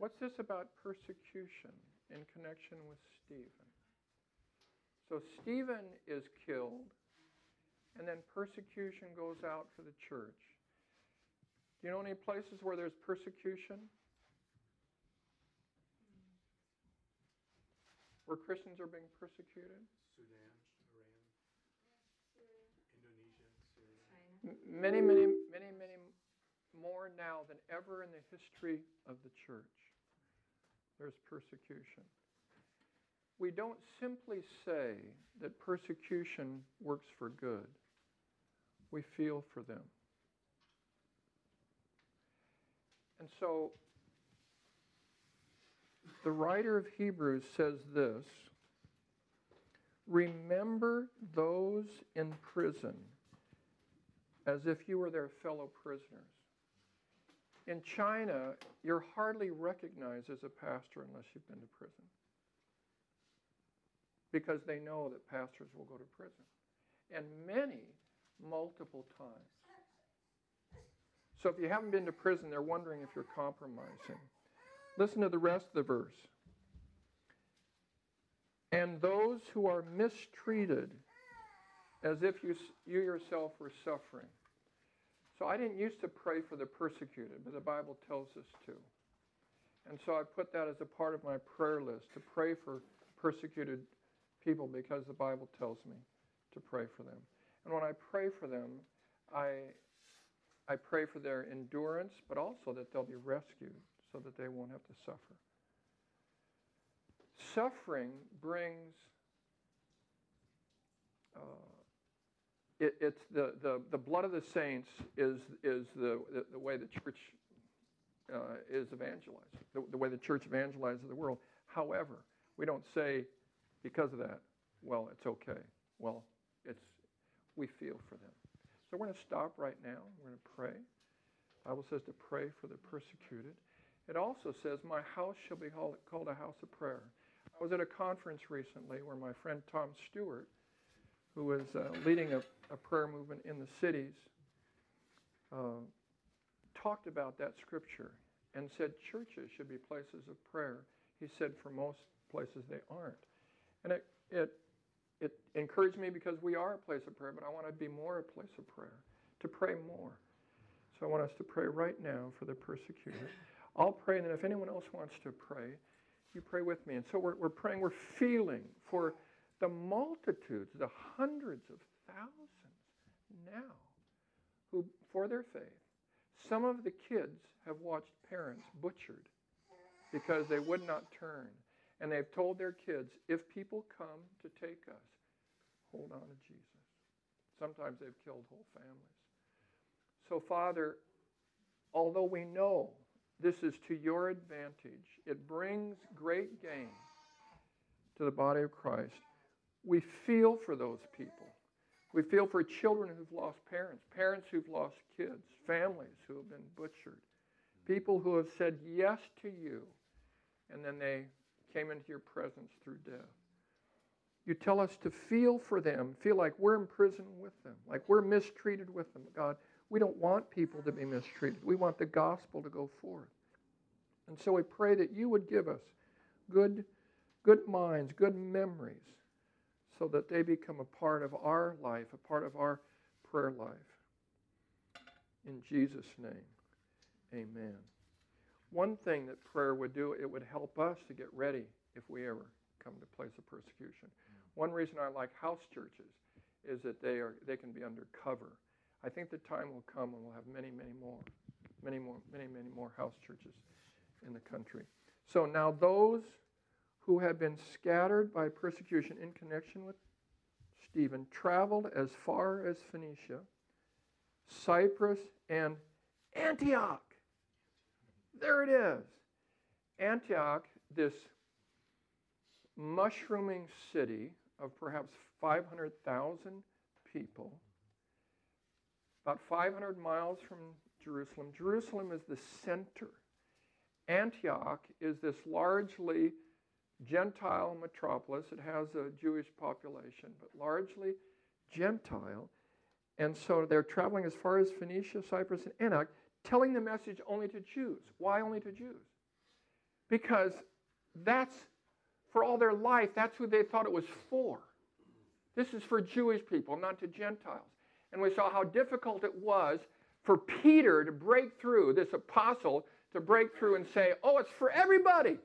What's this about persecution in connection with Stephen? So Stephen is killed, and then persecution goes out for the church. Do you know any places where there's persecution? Where Christians are being persecuted? Sudan, Iran, Indonesia, Syria. Many, many, many, many more now than ever in the history of the church. There's persecution. We don't simply say that persecution works for good, we feel for them. And so the writer of Hebrews says this Remember those in prison as if you were their fellow prisoners. In China, you're hardly recognized as a pastor unless you've been to prison because they know that pastors will go to prison, and many multiple times. So if you haven't been to prison, they're wondering if you're compromising. Listen to the rest of the verse. And those who are mistreated as if you, you yourself were suffering. So I didn't used to pray for the persecuted, but the Bible tells us to. And so I put that as a part of my prayer list to pray for persecuted people because the Bible tells me to pray for them. And when I pray for them, I, I pray for their endurance, but also that they'll be rescued so that they won't have to suffer. Suffering brings, uh, it, it's the, the, the blood of the saints is, is the, the, the way the church uh, is evangelized, the, the way the church evangelizes the world. However, we don't say because of that, well, it's okay. Well, it's we feel for them. So we're going to stop right now. We're going to pray. The Bible says to pray for the persecuted. It also says, My house shall be called a house of prayer. I was at a conference recently where my friend Tom Stewart, who was uh, leading a, a, prayer movement in the cities, uh, talked about that scripture and said churches should be places of prayer. He said for most places they aren't. And it, it, it encouraged me because we are a place of prayer, but I want to be more a place of prayer, to pray more. So I want us to pray right now for the persecuted. I'll pray, and then if anyone else wants to pray, you pray with me. And so we're, we're praying, we're feeling for the multitudes, the hundreds of thousands now who, for their faith, some of the kids have watched parents butchered because they would not turn. And they've told their kids, if people come to take us, hold on to Jesus. Sometimes they've killed whole families. So, Father, although we know this is to your advantage, it brings great gain to the body of Christ. We feel for those people. We feel for children who've lost parents, parents who've lost kids, families who have been butchered, people who have said yes to you, and then they came into your presence through death. You tell us to feel for them, feel like we're in prison with them, like we're mistreated with them. God, we don't want people to be mistreated. We want the gospel to go forth. And so we pray that you would give us good, good minds, good memories, so that they become a part of our life, a part of our prayer life. In Jesus' name, amen. One thing that prayer would do, it would help us to get ready if we ever come to a place of persecution. One reason I like house churches is that they are they can be undercover. I think the time will come and we'll have many, many more, many more, many, many more house churches in the country. So now those who had been scattered by persecution in connection with Stephen traveled as far as Phoenicia, Cyprus, and Antioch. There it is. Antioch, this mushrooming city of perhaps 500,000 people, about 500 miles from Jerusalem. Jerusalem is the center. Antioch is this largely Gentile metropolis. It has a Jewish population, but largely Gentile. And so they're traveling as far as Phoenicia, Cyprus, and Antioch telling the message only to Jews. Why only to Jews? because that's for all their life, that's who they thought it was for. This is for Jewish people, not to Gentiles. And we saw how difficult it was for Peter to break through, this apostle, to break through and say, Oh, it's for everybody.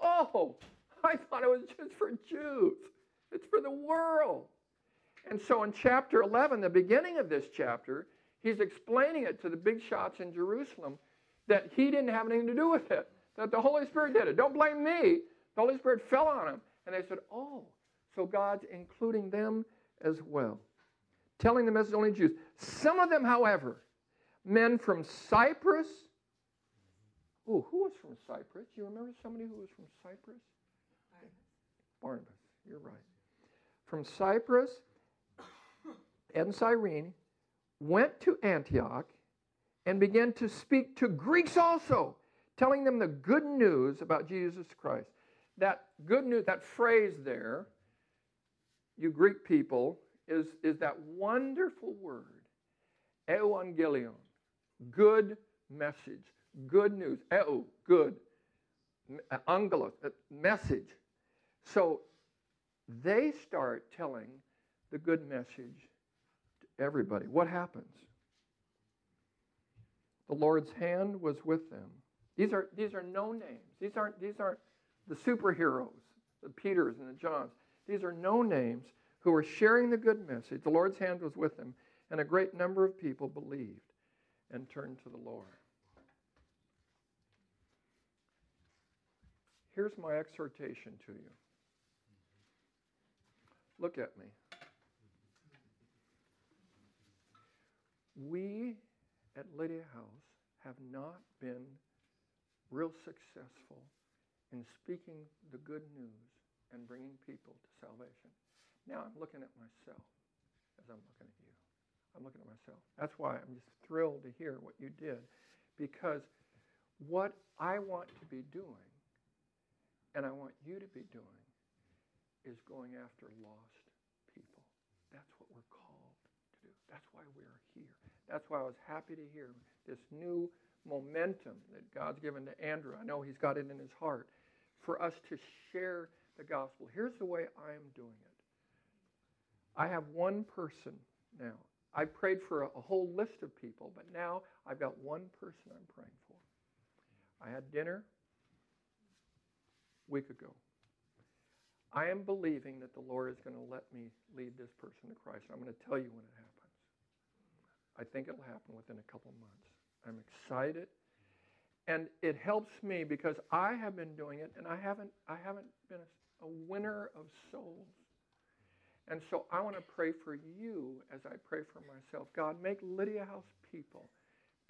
Oh, I thought it was just for Jews. It's for the world. And so in chapter 11, the beginning of this chapter, he's explaining it to the big shots in Jerusalem that he didn't have anything to do with it, that the Holy Spirit did it. Don't blame me. The Holy Spirit fell on him. And they said, Oh, so God's including them as well. Telling the message only Jews. Some of them, however, men from Cyprus. Oh, who was from Cyprus? You remember somebody who was from Cyprus? Barnabas. You're right. From Cyprus and Cyrene went to Antioch and began to speak to Greeks also, telling them the good news about Jesus Christ. That good news, that phrase there, you Greek people, is, is that wonderful word, evangelion, good message, good news, eo, good, uh, angelos, uh, message. So they start telling the good message to everybody. What happens? The Lord's hand was with them. These are, these are no names. These aren't, these aren't the superheroes, the Peters and the Johns. These are no names who are sharing the good message. The Lord's hand was with them, and a great number of people believed and turned to the Lord. Here's my exhortation to you. Look at me. We at Lydia House have not been real successful in speaking the good news and bringing people to salvation. Now I'm looking at myself as I'm looking at you. I'm looking at myself. That's why I'm just thrilled to hear what you did because what I want to be doing and I want you to be doing is going after lost people. That's what we're called to do. That's why we're here. That's why I was happy to hear this new momentum that God's given to Andrew. I know he's got it in his heart for us to share the gospel. Here's the way I am doing it. I have one person now. I prayed for a, a whole list of people, but now I've got one person I'm praying for. I had dinner a week ago. I am believing that the Lord is going to let me lead this person to Christ. I'm going to tell you when it happens. I think it'll happen within a couple months. I'm excited. And it helps me because I have been doing it and I haven't, I haven't been a, a winner of souls. And so I want to pray for you as I pray for myself. God, make Lydia House people,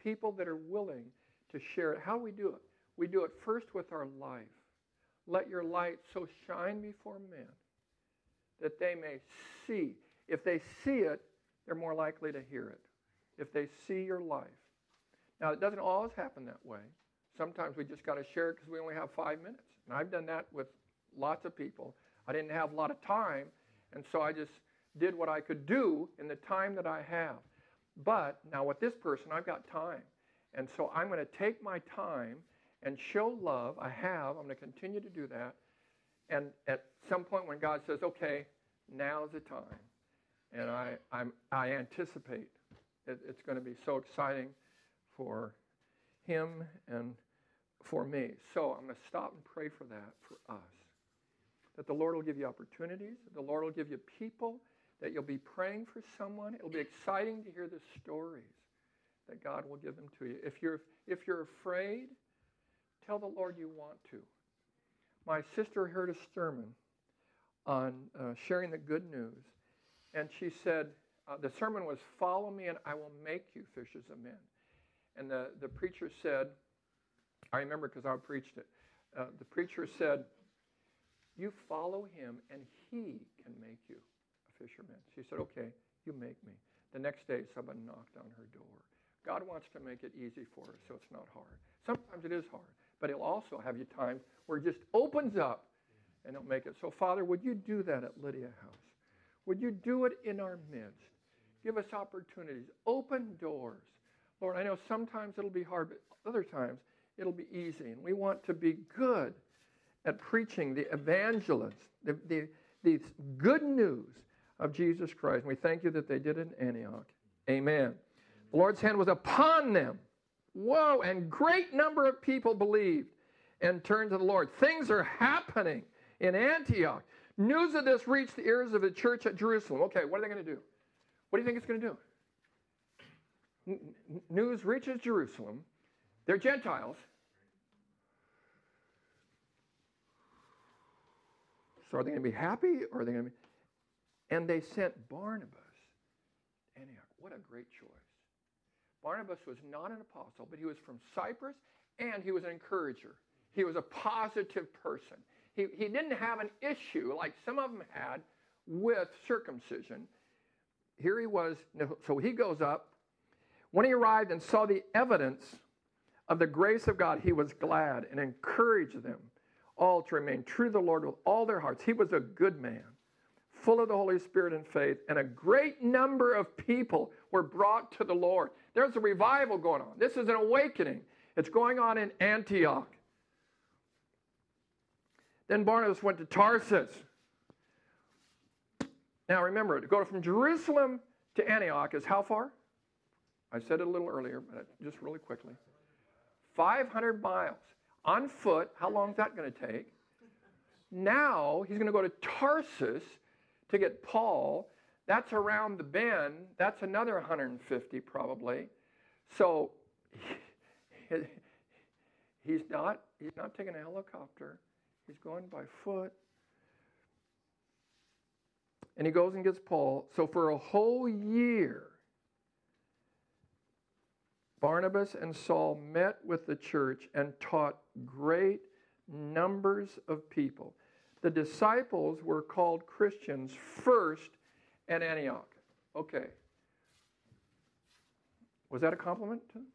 people that are willing to share it. How we do it? We do it first with our life. Let your light so shine before men that they may see. If they see it, they're more likely to hear it. If they see your life. Now, it doesn't always happen that way. Sometimes we just got to share it because we only have five minutes. And I've done that with lots of people. I didn't have a lot of time, and so I just did what I could do in the time that I have. But now with this person, I've got time. And so I'm going to take my time and show love. I have. I'm going to continue to do that. And at some point when God says, okay, now's the time, and I, I'm, I anticipate it, it's going to be so exciting for him and for me. So I'm going to stop and pray for that for us. That the Lord will give you opportunities, the Lord will give you people, that you'll be praying for someone. It'll be exciting to hear the stories that God will give them to you. If you're, if you're afraid, tell the Lord you want to. My sister heard a sermon on uh, sharing the good news, and she said, uh, the sermon was, Follow me and I will make you fishers of men. And the, the preacher said, I remember because I preached it. Uh, the preacher said, You follow him and he can make you a fisherman. She said, Okay, you make me. The next day, someone knocked on her door. God wants to make it easy for us so it's not hard. Sometimes it is hard, but He'll also have you times where it just opens up and He'll make it. So, Father, would you do that at Lydia House? Would you do it in our midst? Give us opportunities, open doors. Lord, I know sometimes it'll be hard, but other times it'll be easy. And we want to be good at preaching the evangelist, the, the, the good news of Jesus Christ. And we thank you that they did it in Antioch. Amen. The Lord's hand was upon them. Whoa, and great number of people believed and turned to the Lord. Things are happening in Antioch. News of this reached the ears of the church at Jerusalem. Okay, what are they going to do? What do you think it's going to do? N- news reaches Jerusalem. They're Gentiles. So are they going to be happy or are they going to be? And they sent Barnabas. To Antioch. What a great choice. Barnabas was not an apostle, but he was from Cyprus and he was an encourager. He was a positive person. He, he didn't have an issue like some of them had with circumcision. Here he was, so he goes up. When he arrived and saw the evidence of the grace of God, he was glad and encouraged them all to remain true to the Lord with all their hearts. He was a good man, full of the Holy Spirit and faith, and a great number of people were brought to the Lord. There's a revival going on. This is an awakening. It's going on in Antioch. Then Barnabas went to Tarsus. Now remember, to go from Jerusalem to Antioch is how far? I said it a little earlier, but just really quickly. 500 miles. On foot, how long is that going to take? Now he's going to go to Tarsus to get Paul. That's around the bend. That's another 150 probably. So he's not he's not taking a helicopter. He's going by foot. And he goes and gets Paul. So for a whole year, Barnabas and Saul met with the church and taught great numbers of people. The disciples were called Christians first at Antioch. Okay. Was that a compliment to them?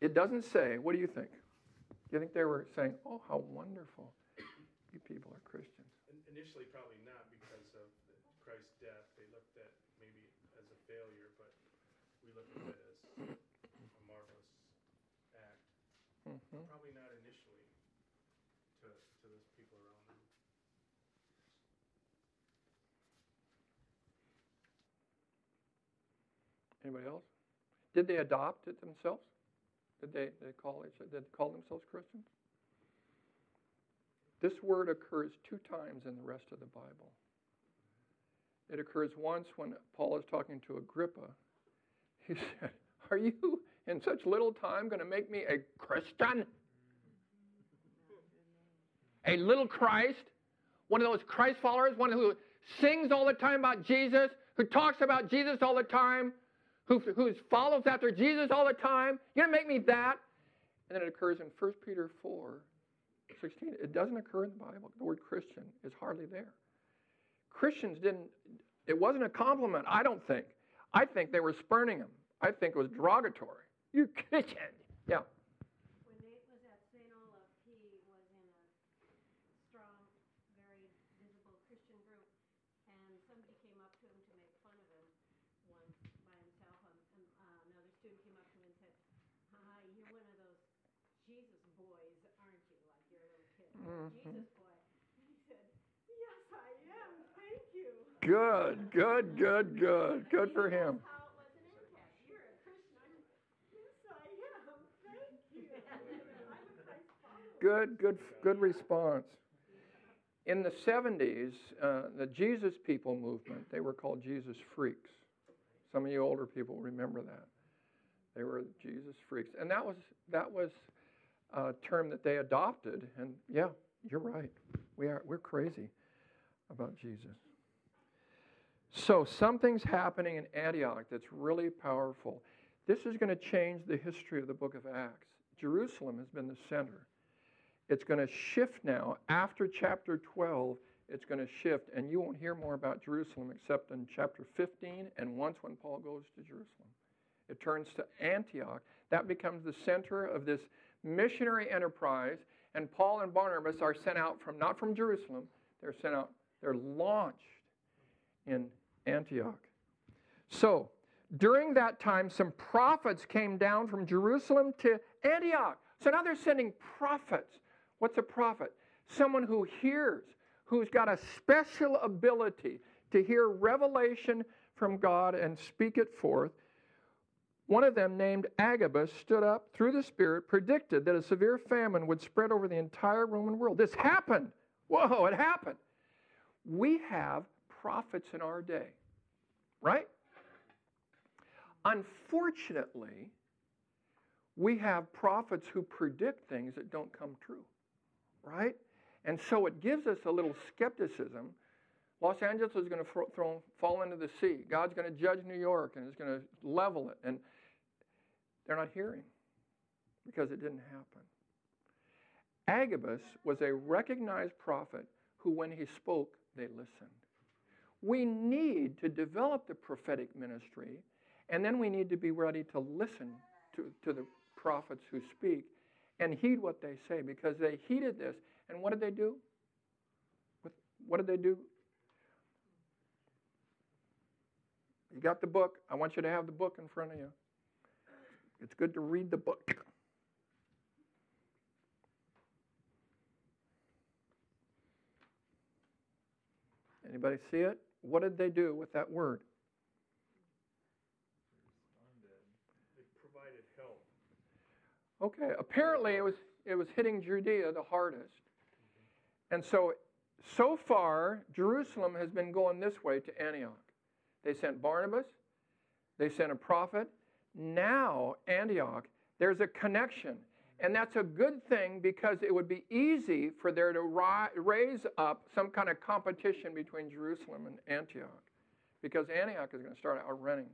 It doesn't say, what do you think? Do you think they were saying, oh, how wonderful you people are Christians? Initially, probably not because of Christ's death. They looked at maybe as a failure, but we look at it as a marvelous act. Mm-hmm. Probably not initially to, to those people around them. Anybody else? Did they adopt it themselves? Did they, they call did they call themselves Christians? This word occurs two times in the rest of the Bible. It occurs once when Paul is talking to Agrippa. He said, Are you in such little time going to make me a Christian? A little Christ? One of those Christ followers? One who sings all the time about Jesus? Who talks about Jesus all the time? Who, who follows after Jesus all the time. You're going to make me that? And then it occurs in 1 Peter 4 16. It doesn't occur in the Bible. The word Christian is hardly there. Christians didn't, it wasn't a compliment, I don't think. I think they were spurning him. I think it was derogatory. You Christian. Yeah. When Nate was at St. Olaf, he was in a strong, very visible Christian group, and somebody came up to him to make fun of him once by himself. And, and uh, another student came up to him and said, "Haha, you're one of those Jesus boys, aren't you? Like you're a little kid, Jesus boy." And he said, "Yes, I am. Thank you." Good, good, good, good. Good for him. That's how it was in Antioch. You're a Christian. I'm, yes, I am. Thank you. I'm a Christ follower. Good, good, good response. In the 70s, uh, the Jesus People movement, they were called Jesus Freaks. Some of you older people remember that. They were Jesus Freaks. And that was, that was a term that they adopted. And yeah, you're right. We are, we're crazy about Jesus. So something's happening in Antioch that's really powerful. This is going to change the history of the book of Acts. Jerusalem has been the center. It's going to shift now. After chapter 12, it's going to shift, and you won't hear more about Jerusalem except in chapter 15 and once when Paul goes to Jerusalem. It turns to Antioch. That becomes the center of this missionary enterprise, and Paul and Barnabas are sent out from not from Jerusalem, they're sent out, they're launched in Antioch. So, during that time, some prophets came down from Jerusalem to Antioch. So now they're sending prophets. What's a prophet? Someone who hears, who's got a special ability to hear revelation from God and speak it forth. One of them, named Agabus, stood up through the Spirit, predicted that a severe famine would spread over the entire Roman world. This happened. Whoa, it happened. We have prophets in our day, right? Unfortunately, we have prophets who predict things that don't come true, right? And so it gives us a little skepticism. Los Angeles is going to fall into the sea. God's going to judge New York and is going to level it. And they're not hearing because it didn't happen. Agabus was a recognized prophet who, when he spoke, they listened. We need to develop the prophetic ministry, and then we need to be ready to listen to, to the prophets who speak and heed what they say because they heeded this. And what did they do? What did they do? You got the book. I want you to have the book in front of you. It's good to read the book. Anybody see it? What did they do with that word? Provided help. Okay, apparently it was it was hitting Judea the hardest. And so so far Jerusalem has been going this way to Antioch. They sent Barnabas, they sent a prophet. Now Antioch, there's a connection. And that's a good thing because it would be easy for there to ri- raise up some kind of competition between Jerusalem and Antioch because Antioch is going to start out running.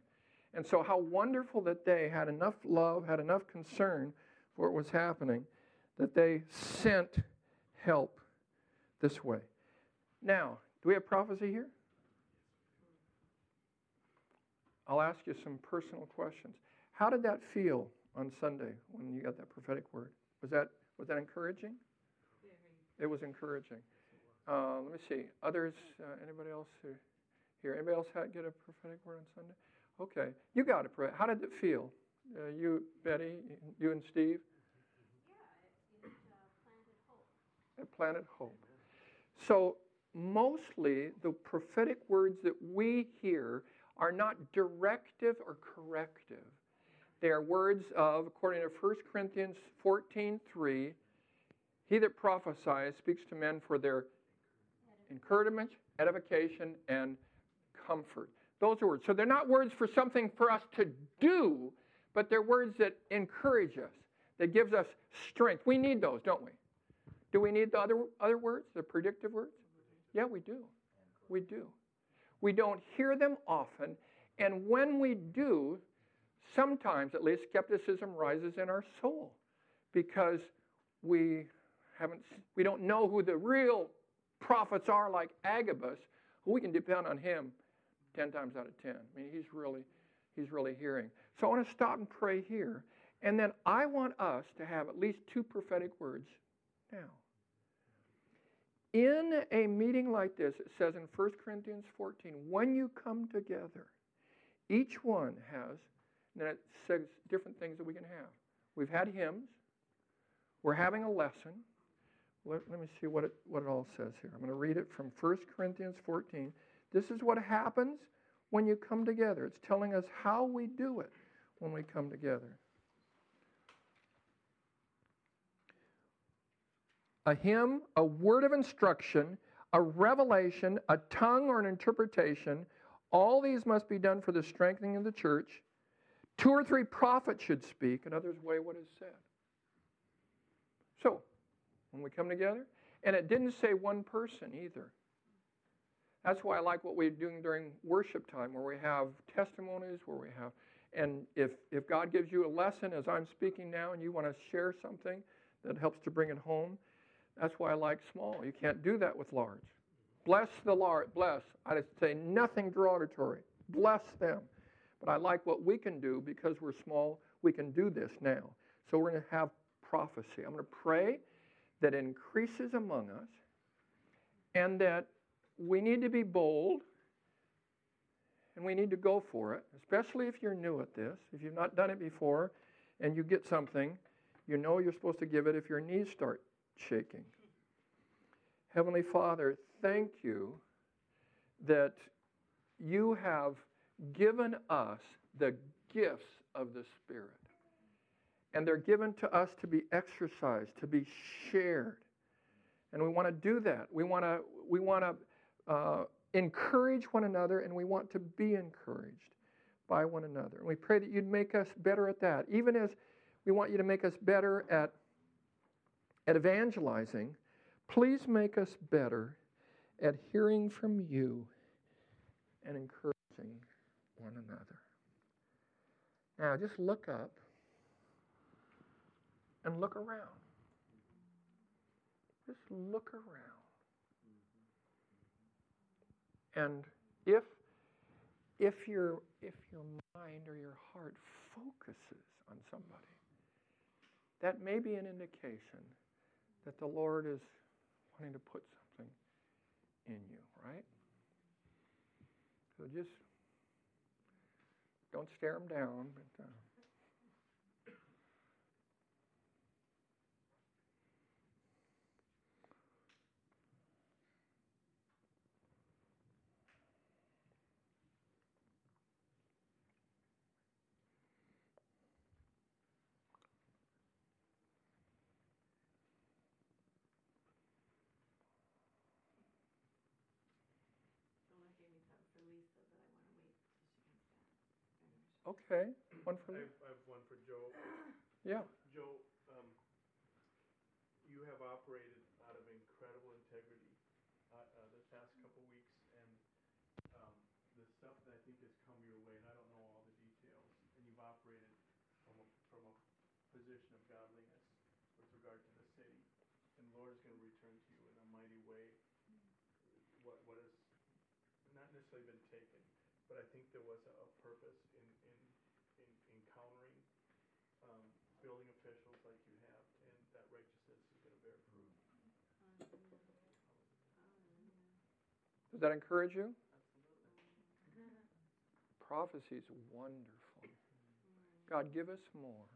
And so, how wonderful that they had enough love, had enough concern for what was happening, that they sent help this way. Now, do we have prophecy here? I'll ask you some personal questions. How did that feel on Sunday when you got that prophetic word. Was that was that encouraging? It was encouraging. Uh, let me see. Others, uh, anybody else here? Anybody else had, get a prophetic word on Sunday? Okay, you got it. How did it feel? Uh, you, Betty, you and Steve. Yeah, it, it uh, planted hope. It planted hope. So mostly the prophetic words that we hear are not directive or corrective they are words of, according to 1 Corinthians 14 3, he that prophesies speaks to men for their encouragement, edification, and comfort. Those are words. So they're not words for something for us to do, but they're words that encourage us, that gives us strength. We need those, don't we? Do we need the other, other words, the predictive words? Yeah, we do. We do. We don't hear them often, and when we do, sometimes at least skepticism rises in our soul because we haven't we don't know who the real prophets are like Agabus, we can depend on him 10 times out of 10. I mean, he's really he's really hearing. So I want to stop and pray here. And then I want us to have at least two prophetic words now. In a meeting like this, it says in 1 Corinthians 14, when you come together, each one has then it says different things that we can have. We've had hymns. We're having a lesson. Let, let me see what it, what it all says here. I'm going to read it from 1 Corinthians 14. This is what happens when you come together. It's telling us how we do it when we come together. A hymn, a word of instruction, a revelation, a tongue or an interpretation, all these must be done for the strengthening of the church. Two or three prophets should speak, and others weigh what is said. So, when we come together, and it didn't say one person either. That's why I like what we're doing during worship time, where we have testimonies, where we have, and if, if God gives you a lesson as I'm speaking now and you want to share something that helps to bring it home, that's why I like small. You can't do that with large. Bless the large, bless. I say nothing derogatory. Bless them. But I like what we can do because we're small. We can do this now. So we're going to have prophecy. I'm going to pray that increases among us and that we need to be bold and we need to go for it, especially if you're new at this. If you've not done it before and you get something, you know you're supposed to give it if your knees start shaking. Heavenly Father, thank you that you have given us the gifts of the Spirit. And they're given to us to be exercised, to be shared. And we want to do that. We want to, we want to uh, encourage one another, and we want to be encouraged by one another. And we pray that you'd make us better at that. Even as we want you to make us better at, at evangelizing, please make us better at hearing from you and encouraging one another. Now, just look up and look around. Just look around. And if if your if your mind or your heart focuses on somebody, that may be an indication that the Lord is wanting to put something in you, right? So just don't stare them down, but. Uh, The Lord gave me something for Lisa, but I want to wait till she comes back. Okay, one for I you. I have one for Joe. Yeah. Joe, um, you have operated out of incredible integrity, uh, uh, the past couple weeks, and, um, the stuff that I think has come your way, and I don't know all the details, and you've operated from a, from a position of godliness with regard to the city, and Lord is gonna return to you in a mighty way, what, what has not necessarily been taken, but I think there was a, a purpose in, in, in encountering, um, building officials like you have, and that righteousness is gonna bear fruit. Does that encourage you? Prophecy is wonderful. God, give us more.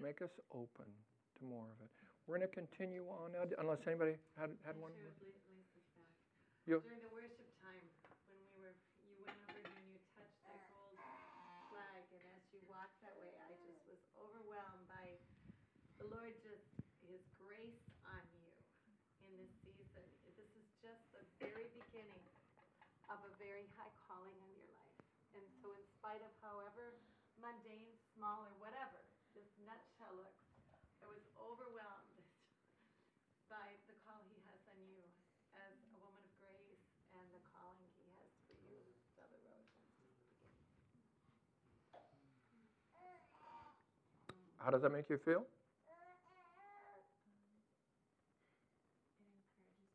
Make us open to more of it. We're going to continue on unless anybody had, had one. Share more. with Li- Lisa's back. You- During the worship time, when we were, you went over and you touched that gold flag, and as you walked that way, I just was overwhelmed by the Lord just, His grace on you in this season. This is just the very beginning of a very high calling on your life. And so in spite of however mundane, small, or whatever this nutshell looks, I was overwhelmed by the call he has on you as a woman of grace and the calling he has for you, Brother Rosen. How does that make you feel? It encourages me, makes me feel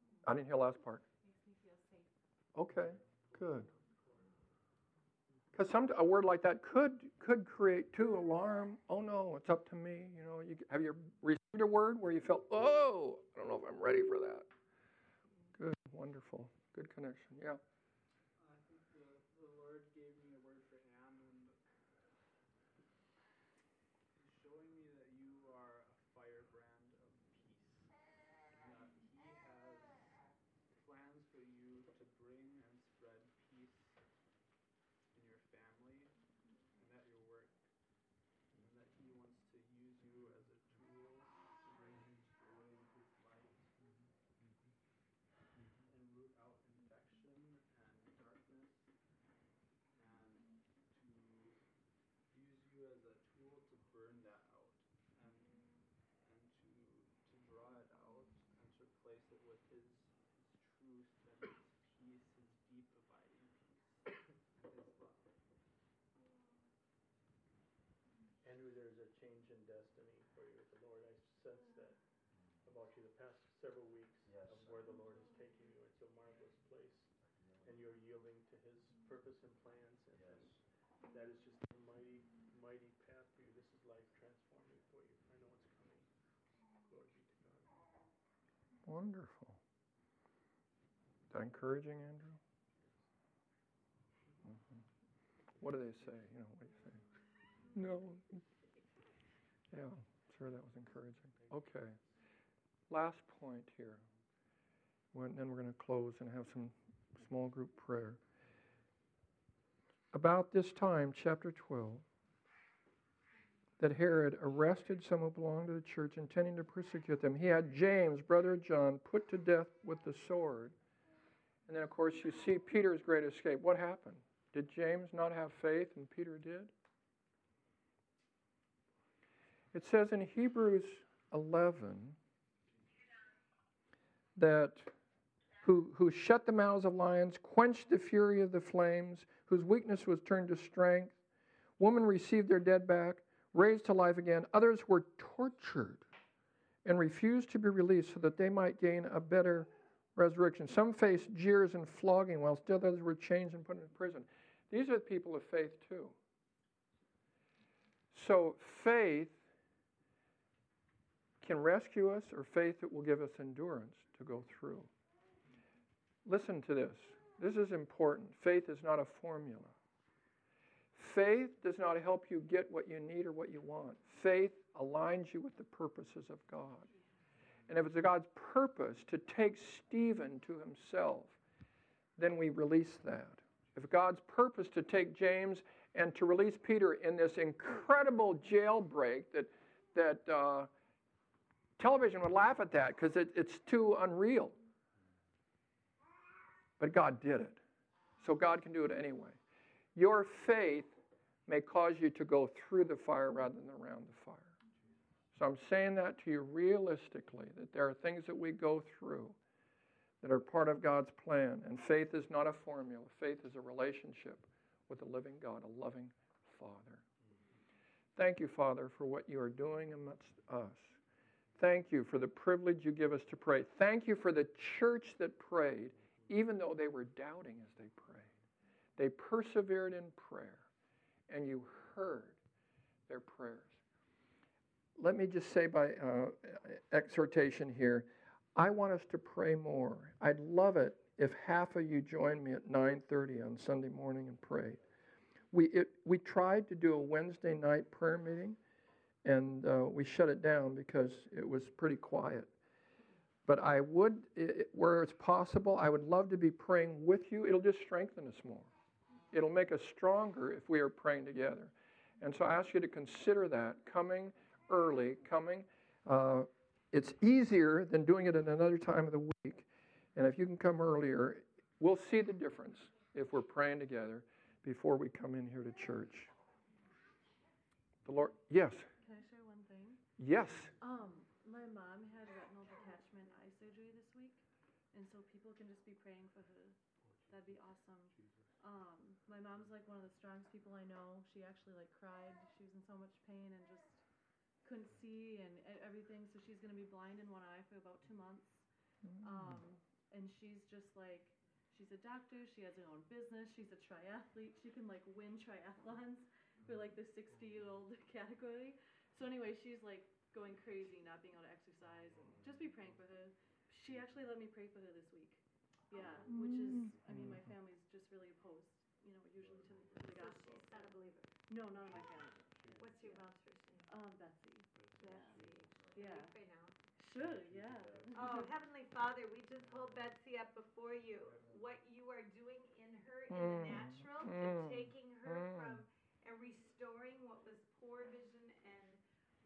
safe, I didn't hear the last part. makes me feel safe. Okay, good. Because some a word like that could could create too alarm. Oh no, it's up to me. You know, you have you received a word where you felt, oh, I don't know if I'm ready for that. Good, wonderful, good connection. Yeah. I think the, the Lord gave me a word for Anne, and He's showing me that you are a firebrand of peace, and that He has plans for you to bring and spread peace in your family and at your work, and that He wants to use you as a tool to bring His joy and His light and root out infection and darkness and to use you as a tool to burn that out and and to to draw it out and to replace it with his his truth and his peace, his deep abiding peace, and his love. Andrew, there's a change in destiny for you with the Lord. I sense that about you the past several weeks Yes, of where the. Lord is taking you. It's a marvelous place, and you're yielding to His purpose and plans, and, Yes. that is just a mighty, mighty path for you. This is life transforming for you. I know it's coming. Glory be to God. Wonderful. that encouraging, Andrew? Mhm. What do they say? You know, what do you say? No. Yeah, sure, that was encouraging. Okay. Last point here. Well, then we're going to close and have some small group prayer. About this time, chapter 12, that Herod arrested some who belonged to the church, intending to persecute them. He had James, brother of John, put to death with the sword. And then, of course, you see Peter's great escape. What happened? Did James not have faith and Peter did? It says in Hebrews 11 that who, who shut the mouths of lions, quenched the fury of the flames, whose weakness was turned to strength. Women received their dead back, raised to life again. Others were tortured and refused to be released so that they might gain a better resurrection. Some faced jeers and flogging, while still others were chained and put in prison. These are the people of faith, too. So, faith can rescue us, or faith that will give us endurance to go through. Listen to this. This is important. Faith is not a formula. Faith does not help you get what you need or what you want. Faith aligns you with the purposes of God. And if it's God's purpose to take Stephen to himself, then we release that. If God's purpose to take James and to release Peter in this incredible jailbreak that, that uh, television would laugh at that because it, it's too unreal. But God did it. So God can do it anyway. Your faith may cause you to go through the fire rather than around the fire. So I'm saying that to you realistically that there are things that we go through that are part of God's plan. And faith is not a formula, faith is a relationship with a living God, a loving Father. Thank you, Father, for what you are doing amongst us. Thank you for the privilege you give us to pray. Thank you for the church that prayed, even though they were doubting as they prayed. They persevered in prayer, and you heard their prayers. Let me just say by uh, exhortation here, I want us to pray more. I'd love it if half of you joined me at 9:30 on Sunday morning and prayed. We it, we tried to do a Wednesday night prayer meeting, and uh, we shut it down because it was pretty quiet. But I would, it, where it's possible, I would love to be praying with you. It'll just strengthen us more. It'll make us stronger if we are praying together. And so I ask you to consider that coming early, coming. Uh, it's easier than doing it at another time of the week. And if you can come earlier, we'll see the difference if we're praying together before we come in here to church. The Lord, yes. Can I share one thing? Yes. Um, my mom had retinal detachment eye surgery this week, and so people can just be praying for her. That'd be awesome. Um, my mom's like one of the strongest people I know. She actually like cried. She was in so much pain and just couldn't see and everything. So she's gonna be blind in one eye for about two months. Um, and she's just like, she's a doctor. She has her own business. She's a triathlete. She can like win triathlons for like the 60 year old category. So anyway, she's like going crazy, not being able to exercise, and just be praying for her. She actually let me pray for her this week. Yeah, which is, I mean, my family's just really opposed, you know, usually to, to the So gospel. she's not a believer. No, none of my family. What's your mom's first name? Um, Betsy. Betsy. Yeah. Can we pray now? Sure. Yeah. Oh, Heavenly Father, we just hold Betsy up before you. What you are doing in her in the Mm, natural, mm, and taking her mm. from and restoring what was poor vision and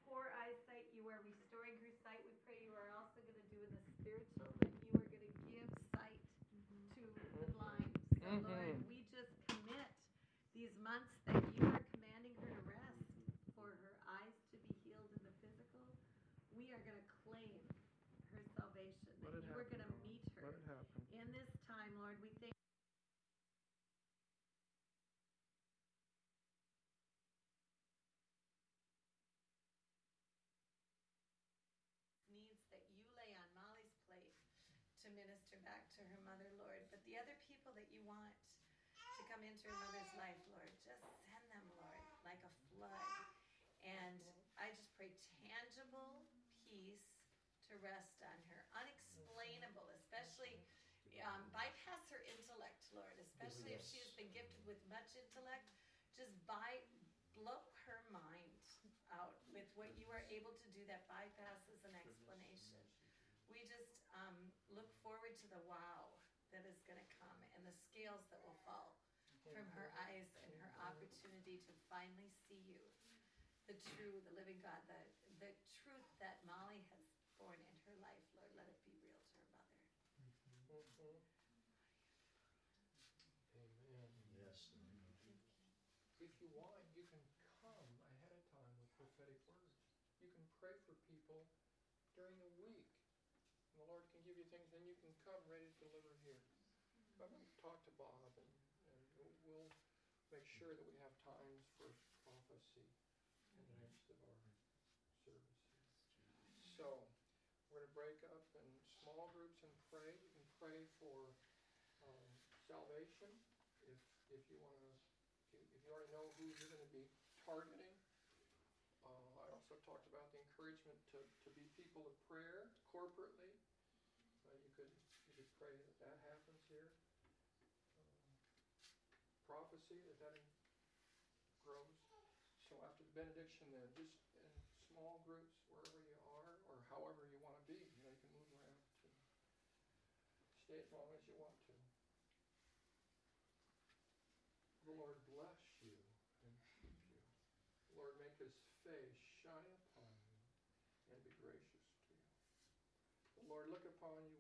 poor eyesight, you are restoring her sight. We pray you are also going to do in the spiritual that you are going to give sight to the blind. So, Lord, Mhm. we just commit these months that you are commanding her to rest for her eyes to be healed in the physical. We are going to claim her salvation, Let that you are going to meet her Let it happen. in this time, Lord. We thank needs that you lay on Molly's plate to minister back to her mother, Lord. But the other people that you want to come into her mother's life, Lord, just send them, Lord, like a flood. And I just pray tangible peace to rest on her, unexplainable, especially um, bypass her intellect, Lord, especially if she has been gifted with much intellect. Just by blow her mind out with what you are able to do that bypasses an explanation. We just um, look forward to the wow that is going to come and the scales that will fall from her eyes and her opportunity to finally see you, the true, the living God, the the truth that Molly has born in her life. Lord, let it be real to her mother. Mhm. Amen. Yes. You want, you can come ahead of time with prophetic words. You can pray for people during the week. And the Lord can give you things, then you can come ready to deliver here. I'm going to talk to Bob, and, and we'll- make sure that we have times for prophecy in the midst of our services. So, we're going to break up in small groups and pray. You can pray for um, salvation if, if you want to if you, if you already know who you're going to be targeting. Uh, I also talked about the encouragement to, to be people of prayer corporately. Uh, you could you could pray that that happens here. Um, prophecy that that grows. So after the benediction, then just in small groups wherever you are or however you want to be. You know, you can move around to stay as long as you want to. The Lord bless you and keep you. The Lord make his face shine upon you and be gracious to you. The Lord look upon you